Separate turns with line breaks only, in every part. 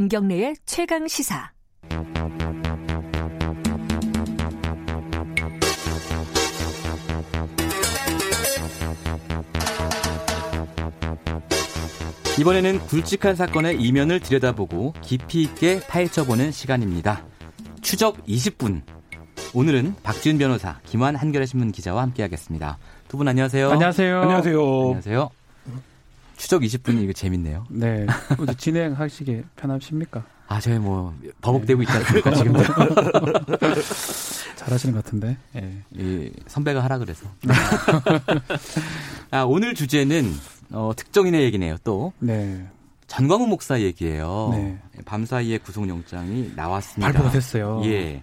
김경래의 최강 시사.
이번에는 굵직한 사건의 이면을 들여다보고 깊이 있게 파헤쳐보는 시간입니다. 추적 20분. 오늘은 박지훈 변호사, 김환 한겨레 신문 기자와 함께하겠습니다. 두 분 안녕하세요.
안녕하세요.
안녕하세요.
안녕하세요. 추적 20분 이거 재밌네요.
네. 진행하시기 편하십니까?
아, 저희 뭐 버벅대고 있지 않습니까 지금?
잘하시는 것 같은데.
네. 이 선배가 하라 그래서. 아, 오늘 주제는 어, 특정인의 얘기네요. 또.
네.
전광훈 목사 얘기예요.
네.
밤 사이에 구속영장이 나왔습니다.
발표가 됐어요.
예.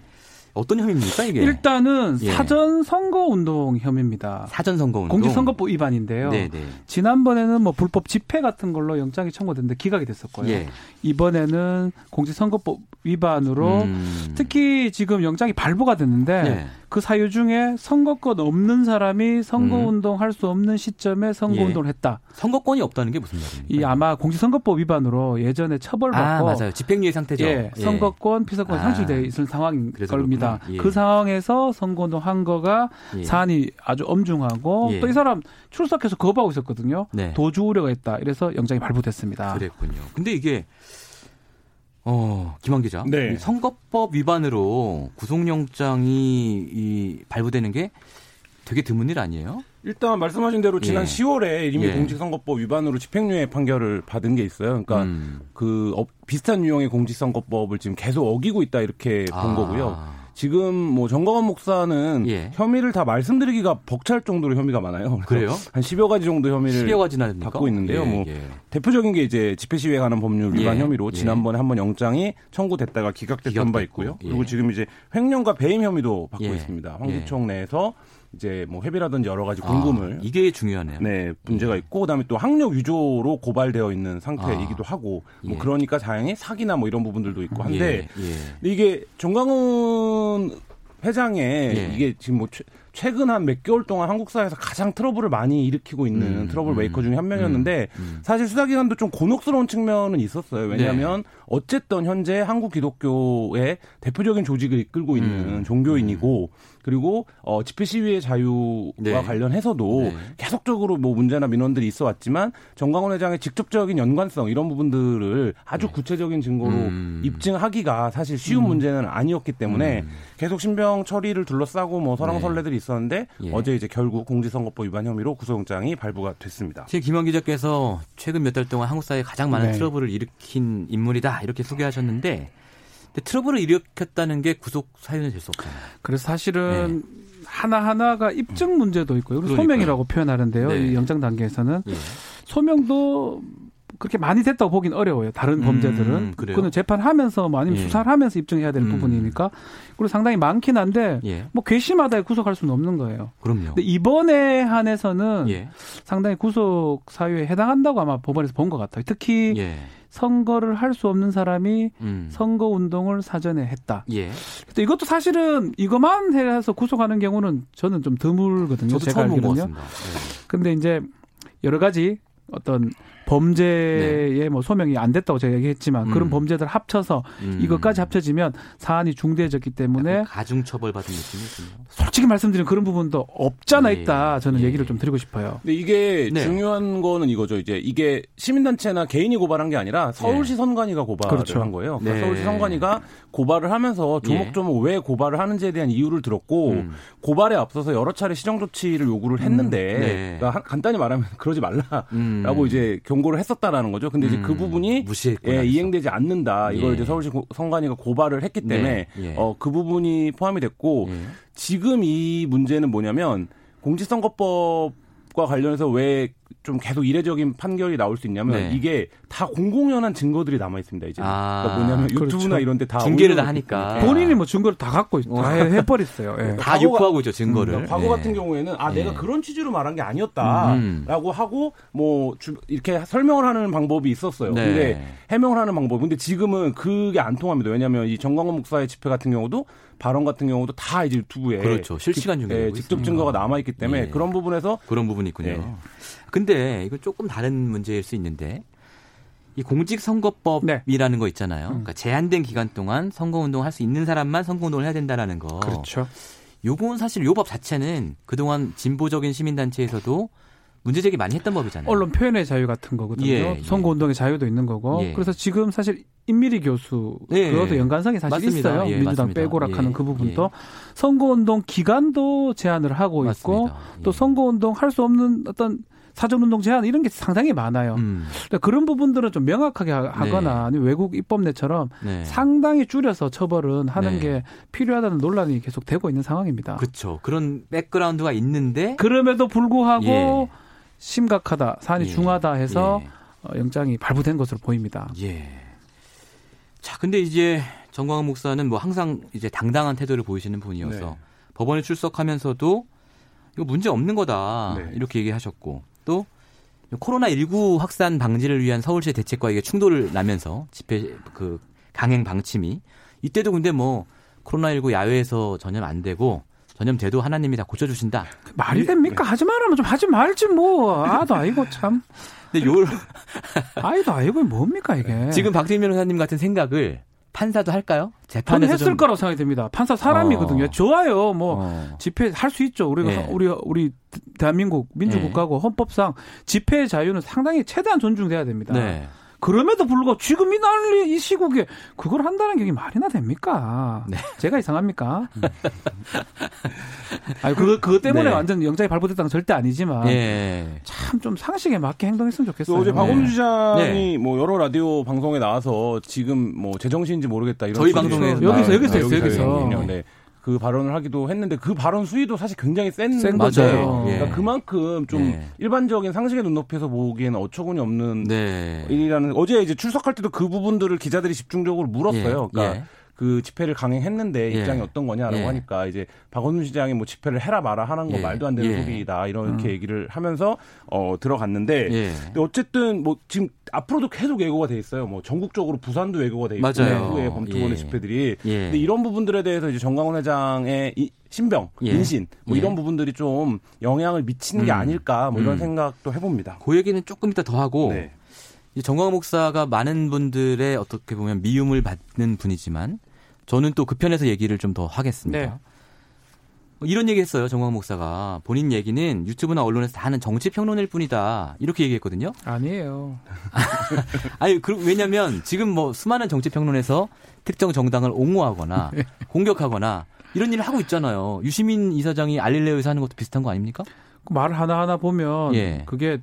어떤 혐의입니까 이게?
일단은
예.
사전 선거 운동 혐의입니다.
사전 선거 운동.
공직선거법 위반인데요.
네, 네.
지난번에는 뭐 불법 집회 같은 걸로 영장이 청구됐는데 기각이 됐었고요.
예.
이번에는 공직선거법 위반으로
음.
특히 지금 영장이 발부가 됐는데
네.
그 사유 중에 선거권 없는 사람이 선거운동 할수 없는 시점에
예.
선거운동을 했다.
선거권이 없다는 게 무슨 말입니까?
이 아마 공직선거법 위반으로 예전에
아,
처벌받고
맞아요. 집행유예 상태죠.
예, 선거권, 피선권
아.
상실돼 있을 상황인
그래서
겁니다.
그렇구나. 예.
그 상황에서 선거운동 한 거가
예.
사안이 아주 엄중하고
예.
또이 사람 출석해서 거부하고 있었거든요.
네.
도주 우려가 있다. 이래서 영장이 발부됐습니다.
그랬군요. 근데 이게 어, 김한 기자.
네.
이 선거법 위반으로 구속영장이 이 발부되는 게 되게 드문 일 아니에요?
일단 말씀하신 대로 지난
예.
10월에 이미
예.
공직선거법 위반으로 집행유예 판결을 받은 게 있어요. 그러니까
음.
그 어, 비슷한 유형의 공직선거법을 지금 계속 어기고 있다 이렇게 본
아.
거고요. 지금 뭐 정광원 목사는
예.
혐의를 다 말씀드리기가 벅찰 정도로 혐의가 많아요.
그래요?
한 10여 가지 정도 혐의를
10여 가지나 됩니까?
받고 있는데요.
예,
뭐
예.
대표적인 게 이제 집회 시위에 관한 법률 위반
예.
혐의로
예.
지난번에 한 번 영장이 청구됐다가 기각됐던 바
기각됐고.
있고요.
예.
그리고 지금 이제 횡령과 배임 혐의도 받고
예.
있습니다. 황구청 내에서 이제 뭐 회비라든지 여러 가지 공금을
아, 이게 중요하네요.
네, 문제가 있고 그다음에 또 학력 위조로 고발되어 있는 상태이기도
아,
하고 뭐
예.
그러니까 다행히 사기나 뭐 이런 부분들도 있고 한데
예, 예.
이게 정광훈 회장의
예.
이게 지금 뭐 최, 최근 한 몇 개월 동안 한국 사회에서 가장 트러블을 많이 일으키고 있는
음,
트러블
음,
메이커 중에 한 명이었는데
음, 음.
사실 수사기관도 좀 곤혹스러운 측면은 있었어요. 왜냐하면
네.
어쨌든 현재 한국 기독교의 대표적인 조직을 이끌고 있는
음,
종교인이고 그리고 어, 집회 시위의 자유와
네.
관련해서도
네.
계속적으로 뭐 문제나 민원들이 있어 왔지만 정광훈 회장의 직접적인 연관성 이런 부분들을 아주 구체적인 증거로
네. 음.
입증하기가 사실 쉬운 문제는 아니었기 때문에
음.
계속 신병 처리를 둘러싸고 뭐 설왕설래들이 있었는데
예.
어제 이제 결국 공직선거법 위반 혐의로 구속영장이 발부가 됐습니다.
지금 김원 기자께서 최근 몇 달 동안 한국 사회에 가장 많은
네.
트러블을 일으킨 인물이다 이렇게 소개하셨는데 근데 트러블을 일으켰다는 게 구속 사유는 될 수 없잖아요.
그래서 사실은 하나하나가 입증 문제도 있고요.
네.
소명이라고 표현하는데요.
네.
이 영장 단계에서는
예.
소명도 그렇게 많이 됐다고 보긴 어려워요. 다른
음,
범죄들은.
그래요?
그거는 재판하면서 뭐 아니면
예.
수사를 하면서 입증해야 될
음.
부분이니까. 그리고 상당히 많긴 한데
예.
뭐 괘씸하다 구속할 수는 없는 거예요.
그럼요.
근데 이번에 한해서는
예.
상당히 구속 사유에 해당한다고 아마 법원에서 본 것 같아요. 특히
예.
선거를 할 수 없는 사람이
음.
선거 운동을 사전에 했다.
예.
근데 이것도 사실은 이것만 해서 구속하는 경우는 저는 좀 드물거든요.
저도
제가
처음
알기로는요.
같습니다.
근데 이제 여러 가지 어떤 범죄의 뭐 소명이 안 됐다고 제가 얘기했지만
네. 음.
그런 범죄들 합쳐서
음.
이것까지 합쳐지면 사안이 중대해졌기 때문에
가중 처벌 받은 느낌이군요.
솔직히 말씀드리면 그런 부분도 없잖아
예.
있다. 저는
예.
얘기를 좀 드리고 싶어요.
근데 이게
네.
중요한 거는 이거죠. 이제 이게 시민단체나 개인이 고발한 게 아니라 서울시 선관위가 고발을
그렇죠.
한 거예요. 그러니까
네.
서울시 선관위가 고발을 하면서 조목조목 왜 고발을 하는지에 대한 이유를 들었고
음.
고발에 앞서서 여러 차례 시정 조치를 요구를 했는데
네.
그러니까 한- 간단히 말하면 그러지 말라라고
음.
이제 경 고를 했었다라는 거죠. 근데 이제 그
음.
부분이
무시했구나.
예. 이행되지 않는다. 이걸
예.
이제 서울시 고- 선관위가 고발을 했기 때문에
네. 예.
어, 그 부분이 포함이 됐고
예.
지금 이 문제는 뭐냐면 공직선거법 과 관련해서 왜 좀 계속 이례적인 판결이 나올 수 있냐면
네.
이게 다 공공연한 증거들이 남아 있습니다. 이제
아,
그러니까 뭐냐면 유튜브나
그렇죠.
이런 데 다
중계를 다 하니까.
본인이 뭐 증거를 다 갖고 있- 다 해- 해버렸어요. 예.
다
과거가-
유포하고 있죠 증거를.
그러니까 과거
예.
같은 경우에는 아
예.
내가 그런 취지로 말한 게 아니었다라고
음.
하고 뭐 주- 이렇게 설명을 하는 방법이 있었어요.
네.
근데 해명을 하는 방법. 근데 지금은 그게 안 통합니다. 왜냐하면 이 정광훈 목사의 집회 같은 경우도 발언 같은 경우도 다 이제 유튜브에
그렇죠. 실시간 중계되고
예, 직접. 증거가 남아 있기 때문에
예.
그런 부분에서
그런 부분이 있군요.
네.
근데 이거 조금 다른 문제일 수 있는데 이 공직선거법이라는 거 있잖아요.
음.
그러니까 제한된 기간 동안 선거운동 할 수 있는 사람만 선거운동을 해야 된다라는 거.
그렇죠.
요건 사실 요 법 자체는 그동안 진보적인 시민단체에서도 문제 제기 많이 했던 법이잖아요.
언론 표현의 자유 같은 거거든요.
예, 예.
선거 운동의 자유도 있는 거고.
예.
그래서 지금 사실 임미리 교수
예,
그것도
예.
연관성이 사실
맞습니다.
있어요.
예,
민주당
맞습니다.
빼고락하는
예,
그 부분도 선거 운동 기간도 제한을 하고 있고. 또
예.
선거 운동 할 수 없는 어떤 사전 운동 제한 이런 게 상당히 많아요.
음,
그러니까 그런 부분들은 좀 명확하게 하- 하거나 아니면 외국 입법례처럼
네.
상당히 줄여서 처벌은 하는
네.
게 필요하다는 논란이 계속 되고 있는 상황입니다.
그렇죠. 그런 백그라운드가 있는데
그럼에도 불구하고
예.
심각하다, 사안이
예.
중하다 해서
예.
어, 영장이 발부된 것으로 보입니다.
예. 자, 근데 이제 정광훈 목사는 뭐 항상 이제 당당한 태도를 보이시는 분이어서
네.
법원에 출석하면서도 이거 문제 없는 거다
네.
이렇게 얘기하셨고 또 코로나 19 확산 방지를 위한 서울시의 대책과 이게 충돌을 나면서 집회 그 강행 방침이 이때도 근데 뭐 코로나 19 야외에서 전염 안 되고 전염돼도 하나님이 다 고쳐주신다.
말이 됩니까? 하지 말라면 좀 하지 말지 뭐. 아도 아이고 참.
근데 요
아이도 아이고 뭡니까 이게.
지금 박진 변호사님 같은 생각을 판사도 할까요? 재판에서
했을
좀-
거라고 생각이 듭니다. 판사 사람이거든요.
어.
좋아요. 뭐
어.
집회 할 수 있죠. 우리가
예.
우리 우리 대한민국 민주국가고 헌법상 집회의 자유는 상당히 최대한 존중돼야 됩니다.
네.
그럼에도 불구하고 지금 이 난리 이 시국에 그걸 한다는 게 말이나 됩니까?
네.
제가 이상합니까? 아니 그거 그것 때문에
네.
완전 영장이 발부됐다는 건 절대 아니지만
예.
참좀 상식에 맞게 행동했으면
또
좋겠어요.
어제
네.
시장이
네.
뭐 여러 라디오 방송에 나와서 지금 뭐 제정신인지 모르겠다 이런
저희 방송에서
여기서,
아,
여기서
아,
했어요, 여기서.
했거든요. 네. 그 발언을 하기도 했는데 그 발언 수위도 사실 굉장히 센
센
건데
거죠.
예.
그러니까 그만큼 좀
네.
일반적인 상식의 눈높이에서 보기에는 어처구니 없는
네.
일이라는 어제 이제 출석할 때도 그 부분들을 기자들이 집중적으로 물었어요.
예.
그러니까
예.
그 집회를 강행했는데
예.
입장이 어떤 거냐라고
예.
하니까 이제 박원순 시장이 뭐 집회를 해라 마라 하는 거
예.
말도 안 되는
예.
소리다 이렇게
음.
얘기를 하면서 어 들어갔는데
예.
근데 어쨌든 뭐 지금 앞으로도 계속 예고가 돼 있어요. 뭐 전국적으로 부산도 예고가 돼 있고. 후에 범투본의
예.
집회들이
예.
근데 이런 부분들에 대해서 이제 정광훈 회장의 이 신병,
예.
인신 뭐
예.
이런 부분들이 좀 영향을 미치는 게
음.
아닐까 뭐 이런
음.
생각도 해봅니다.
그 얘기는 조금 이따 더 하고
네.
이 정광훈 목사가 많은 분들의 어떻게 보면 미움을 받는 분이지만 저는 또 그 편에서 얘기를 좀 더 하겠습니다.
네.
뭐 이런 얘기 했어요. 정광훈 목사가. 본인 얘기는 유튜브나 언론에서 다 하는 정치 평론일 뿐이다. 이렇게 얘기했거든요.
아니에요.
아니, 그, 왜냐면 지금 뭐 수많은 정치 평론에서 특정 정당을 옹호하거나
네.
공격하거나 이런 일을 하고 있잖아요. 유시민 이사장이 알릴레오에서 하는 것도 비슷한 거 아닙니까?
그 말 하나하나 보면
예.
그게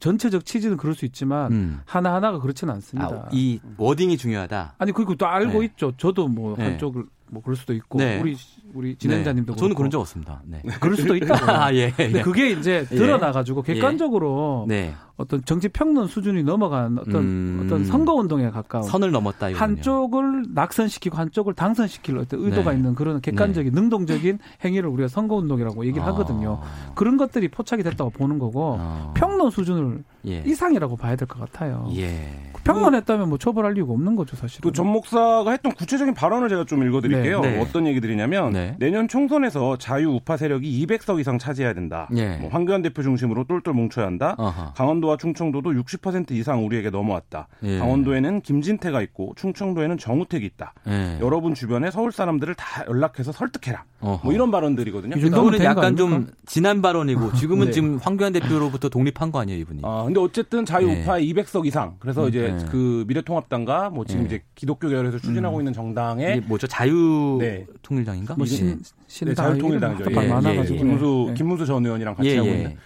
전체적 취지는 그럴 수 있지만
음.
하나 하나가 그렇지는 않습니다.
아, 이 워딩이 중요하다.
아니 그리고 또 알고
네.
있죠. 저도 뭐
네.
한쪽을 뭐 그럴 수도 있고
네.
우리 우리 진행자님도
네. 저는. 그런 적 없습니다. 네.
그럴 수도 있다고.
아, 예.
근데
예.
그게 이제
예.
드러나 가지고 객관적으로
네.
어떤 정치 평론 수준이 넘어간 어떤
음.
어떤 선거 운동에 가까운
선을 넘었다 이거군요.
한쪽을 낙선시키고 한쪽을 당선시킬 어떤 의도가
네.
있는 그런 객관적인 능동적인 행위를 우리가 선거 운동이라고 얘기를 하거든요.
아.
그런 것들이 포착이 됐다고 보는 거고
아.
평론 수준을
예.
이상이라고 봐야 될 것 같아요.
예.
평론했다면 뭐 처벌할 이유가 없는 거죠, 사실은.
또전 목사가 했던 구체적인 발언을 제가 좀 읽어드릴게요.
네. 네.
어떤 얘기들이냐면
네.
내년 총선에서 자유 우파 세력이 200석 이상 차지해야 된다.
예.
뭐 황교안 대표 중심으로 똘똘 뭉쳐야 한다.
어허.
강원도와 충청도도 60% 이상 우리에게 넘어왔다.
예.
강원도에는 김진태가 있고 충청도에는 정우택이 있다.
예.
여러분 주변에 서울 사람들을 다 연락해서 설득해라.
어허.
뭐 이런 발언들이거든요.
이 된거
약간 좀
아닙니까?
지난 발언이고 지금은
네.
지금 황교안 대표로부터 독립한 거 아니에요, 이분이?
아, 근데 어쨌든 자유 우파의 200석 이상. 그래서 이제
네.
그 미래통합당과 뭐 지금
네.
이제 기독교 계열에서 추진하고 있는
이게
정당의
뭐죠? 자유
네.
통일당인가?
뭐
예.
신,
네,
신당
자유통일당이죠.
거
예,
많아가지고
예, 예.
김문수
네.
김문수 전 의원이랑 같이
예,
하고
예.
있는 예,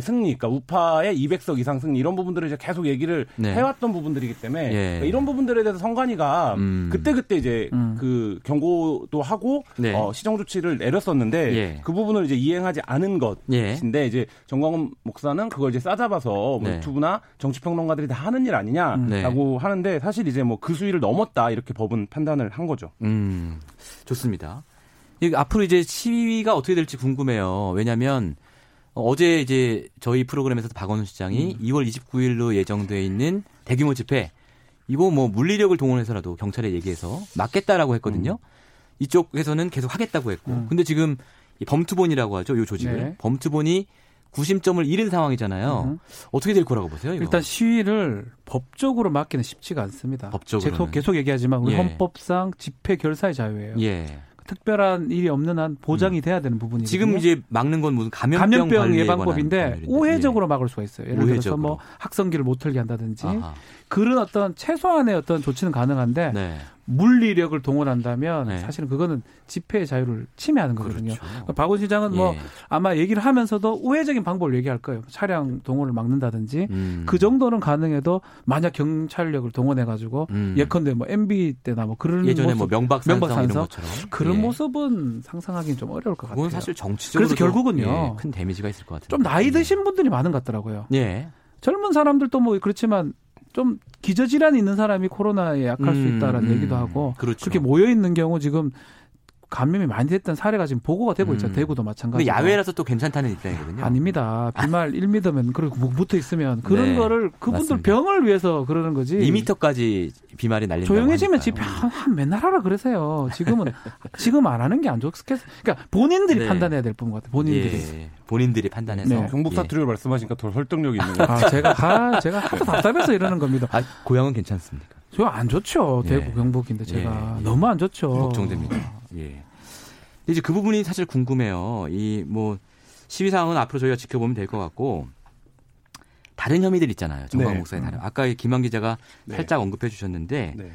승리, 그러니까 우파의 200석 이상 승리 이런 부분들을 이제 계속 얘기를
네.
해왔던 부분들이기 때문에
예.
그러니까 이런 부분들에 대해서 선관위가
음.
그때 그때 이제
음.
그 경고도 하고
네.
어, 시정 조치를 내렸었는데
예.
그 부분을 이제 이행하지 않은
예.
것인데 이제 정광훈 목사는 그걸 이제 싸잡아서 뭐
네.
유튜브나 정치평론가들이 다 하는 일 아니냐라고 하는데 사실 이제 뭐 그 수위를 넘었다 이렇게 법은 판단을 한 거죠.
음, 좋습니다. 이 앞으로 이제 시위가 어떻게 될지 궁금해요. 왜냐하면 어제 이제 저희 프로그램에서도 박원순 시장이 2월 29일로 예정돼 있는 대규모 집회 이거 뭐 물리력을 동원해서라도 경찰에 얘기해서 막겠다라고 했거든요. 이쪽에서는 계속 하겠다고 했고,
음.
근데 지금 이 범투본이라고 하죠, 이 조직을
네.
범투본이 구심점을 잃은 상황이잖아요.
음.
어떻게 될 거라고 보세요? 이거?
일단 시위를 법적으로 막기는 쉽지가 않습니다.
법적으로는.
계속, 계속 얘기하지만 우리
예.
헌법상 집회 결사의 자유예요.
예.
특별한 일이 없는 한 보장이 돼야 되는 부분이거든요.
지금 이제 막는 건 무슨 감염병,
감염병 예방법인데. 우회적으로 막을 수가 있어요. 예를 들어서
우회적으로.
뭐 학성기를 못 털게 한다든지
예. 아하.
그런 어떤 최소한의 어떤 조치는 가능한데
네.
물리력을 동원한다면
네.
사실은 그거는 집회의 자유를 침해하는 거거든요.
그렇죠.
박 시장은 뭐
예.
아마 얘기를 하면서도 우회적인 방법을 얘기할 거예요. 차량 동원을 막는다든지
음.
그 정도는 가능해도 만약 경찰력을 동원해 가지고
음.
예컨대 뭐 MB 때나 뭐 그런
예전에
모습,
뭐 명박산성
명박산성? 그런
예.
모습은 상상하기는 좀 어려울 것 같아요.
사실 정치적으로
그래서 결국은요.
큰 데미지가 있을 것 같아요.
좀 나이 드신 분들이 많은 것 같더라고요.
예.
젊은 사람들도 뭐 그렇지만 좀 기저질환이 있는 사람이 코로나에 약할 수
음,
있다라는
음.
얘기도 하고
그렇죠.
그렇게 모여 있는 경우 지금 감염이 많이 됐던 사례가 지금 보고가 되고 있죠.
음.
대구도 마찬가지고.
근데 야외라서 또 괜찮다는 입장이거든요.
아닙니다. 비말 1m면 그리고 붙어 있으면 그런
네,
거를 그분들
맞습니다.
병을 위해서 그러는 거지.
2m까지 비말이 날린다고
조용해지면 한 맨날 하라 그러세요. 지금은 지금 안 하는 게 안 좋겠어. 그러니까 본인들이
네.
판단해야 될 부분 같아요. 본인들이.
예. 본인들이 판단해서
네.
경북
예.
사투리를 말씀하시니까 더 설득력이 있는 것 같아요.
아, 제가 아, 제가 하도 답답해서 이러는 겁니다.
아, 고향은 괜찮습니까?
저 안 좋죠.
예.
대구 경북인데 제가
예, 예.
너무 안 좋죠.
걱정됩니다. 예. 이제 그 부분이 사실 궁금해요. 이 뭐 시위 상황은 앞으로 저희가 지켜보면 될 것 같고 다른 혐의들 있잖아요. 정광
네.
목사의 다른. 아까 김한 기자가
네.
살짝 언급해 주셨는데
네.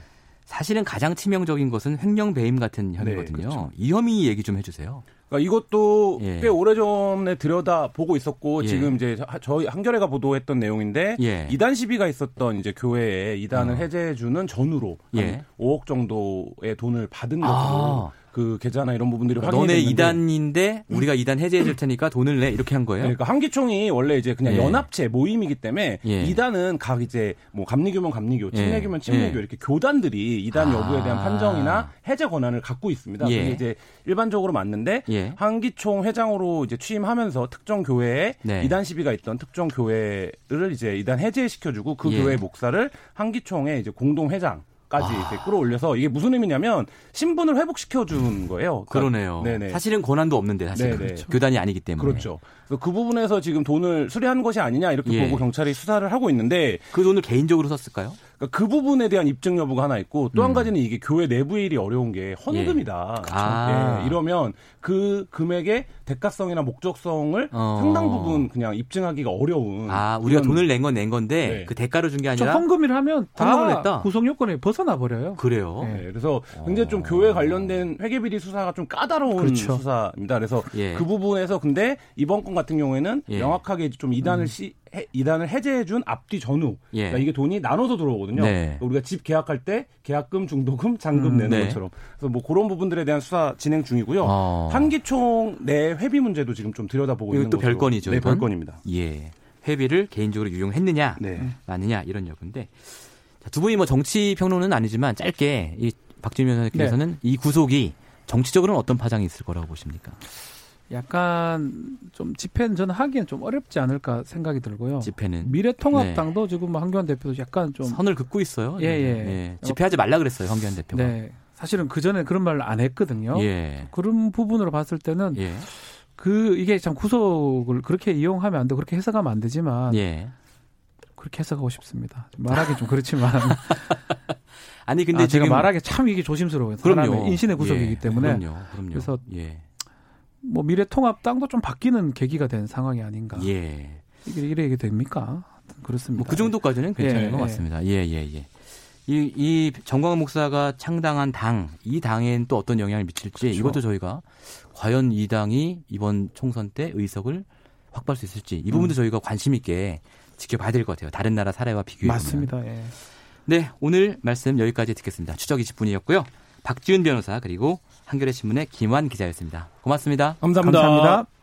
사실은 가장 치명적인 것은 횡령 배임 같은 혐의거든요.
네, 그렇죠.
이 혐의 얘기 좀 해주세요.
그러니까 이것도
예.
꽤 오래전에 들여다 보고 있었고
예.
지금 이제 하- 저희 한겨레가 보도했던 내용인데
예.
이단 시비가 있었던 이제 교회에 이단을
어.
해제해 주는 전후로
예.
한 5억 정도의 돈을 받은 것으로
아.
그 계좌나 이런 부분들이 확인이
너네
됐는데
이단인데 우리가 이단 해제해 줄 테니까 돈을 내 이렇게 한 거예요.
네, 그러니까 한기총이 원래 이제 그냥
예.
연합체 모임이기 때문에
예.
이단은 각 이제 뭐 감리교면 감리교, 침례교면 침례교
예.
이렇게 교단들이 이단 여부에 대한
아.
판정이나 해제 권한을 갖고 있습니다.
예.
그게 이제 일반적으로 맞는데
예.
한기총 회장으로 이제 취임하면서 특정 교회에
네.
이단 시비가 있던 특정 교회를 이제 이단 해제시켜주고 그
예.
교회 목사를 한기총의 이제 공동 회장 까지
아.
이렇게 끌어올려서 이게 무슨 의미냐면 신분을 회복시켜 준 거예요. 그러니까
그러네요.
네네.
사실은 권한도 없는데 사실. 그렇죠. 교단이 아니기 때문에.
그렇죠. 그 부분에서 지금 돈을 수리한 것이 아니냐 이렇게
예.
보고 경찰이 수사를 하고 있는데
그 돈을 개인적으로 썼을까요?
그러니까 그 부분에 대한 입증 여부가 하나 있고 또한
음.
가지는 이게 교회 내부의 일이 어려운 게 헌금이다.
예. 아.
예, 이러면 그 금액의 대가성이나 목적성을
어.
상당 부분 그냥 입증하기가 어려운.
아, 우리가 돈을 낸 건낸 건데
네.
그 대가로
준게저
아니라
헌금을 하면 다
했다?
구성 요건에 벗어나 버려요.
그래요.
네.
네, 그래서 굉장히 좀 교회 관련된 회계 비리 수사가 좀 까다로운
그렇죠.
수사입니다. 그래서
예.
그 부분에서 근데 이번 건 같은 경우에는
예.
명확하게 좀 이단을 시 해- 이단을 해제해준 앞뒤 전후.
예.
그러니까 이게 돈이 나눠서 들어오거든요.
네.
그러니까 우리가 집 계약할 때 계약금, 중도금, 잔금
음,
내는
네.
것처럼. 그래서 뭐 그런 부분들에 대한 수사 진행 중이고요.
어.
한기총 내 회비 문제도 지금 좀 들여다보고 있는
또
것으로.
별건이죠,
네,
이건?
별건입니다.
예. 회비를 개인적으로 유용했느냐,
네.
마느냐 이런 여부인데 자, 두 분이 뭐 정치 평론은 아니지만 짧게 이 박진미 변호사께서는
네.
이 구속이 정치적으로는 어떤 파장이 있을 거라고 보십니까?
약간 좀 집회는 저는 하기엔 좀 어렵지 않을까 생각이 들고요.
집회는
미래통합당도 지금 뭐 한교안 대표도 약간 좀
선을 긋고 있어요.
예, 예.
집회하지 말라 그랬어요, 황교안 대표가.
네. 사실은 그 전에 그런 말을 안 했거든요.
예.
그런 부분으로 봤을 때는
예.
그 이게 참 구속을 그렇게 이용하면 안 되고 그렇게 해석하면 안 되지만
예.
그렇게 해석하고 싶습니다. 말하기 좀 그렇지만
아니 근데
아, 제가
지금
말하기 참 이게 조심스러워요.
그럼요.
인신의 구속이기
예,
때문에
그럼요. 그럼요.
그래서
예.
뭐 미래통합당도 좀 바뀌는 계기가 된 상황이 아닌가.
예.
이게 이래 이게 됩니까? 그렇습니다.
뭐 그 정도까지는 괜찮은
예,
것
예.
같습니다. 예, 예, 예. 이, 이 정광훈 목사가 창당한 당, 이 당엔 또 어떤 영향을 미칠지
그렇죠.
이것도 저희가 과연 이 당이 이번 총선 때 의석을 확보할 수 있을지 이 부분도
음.
저희가 관심 있게 지켜봐야 될 것 같아요. 다른 나라 사례와 비교해 보면.
맞습니다. 예.
네, 오늘 말씀 여기까지 듣겠습니다. 추적 20분이었고요. 박지훈 변호사 그리고 한겨레 신문의 김환 기자였습니다. 고맙습니다.
감사합니다.
감사합니다.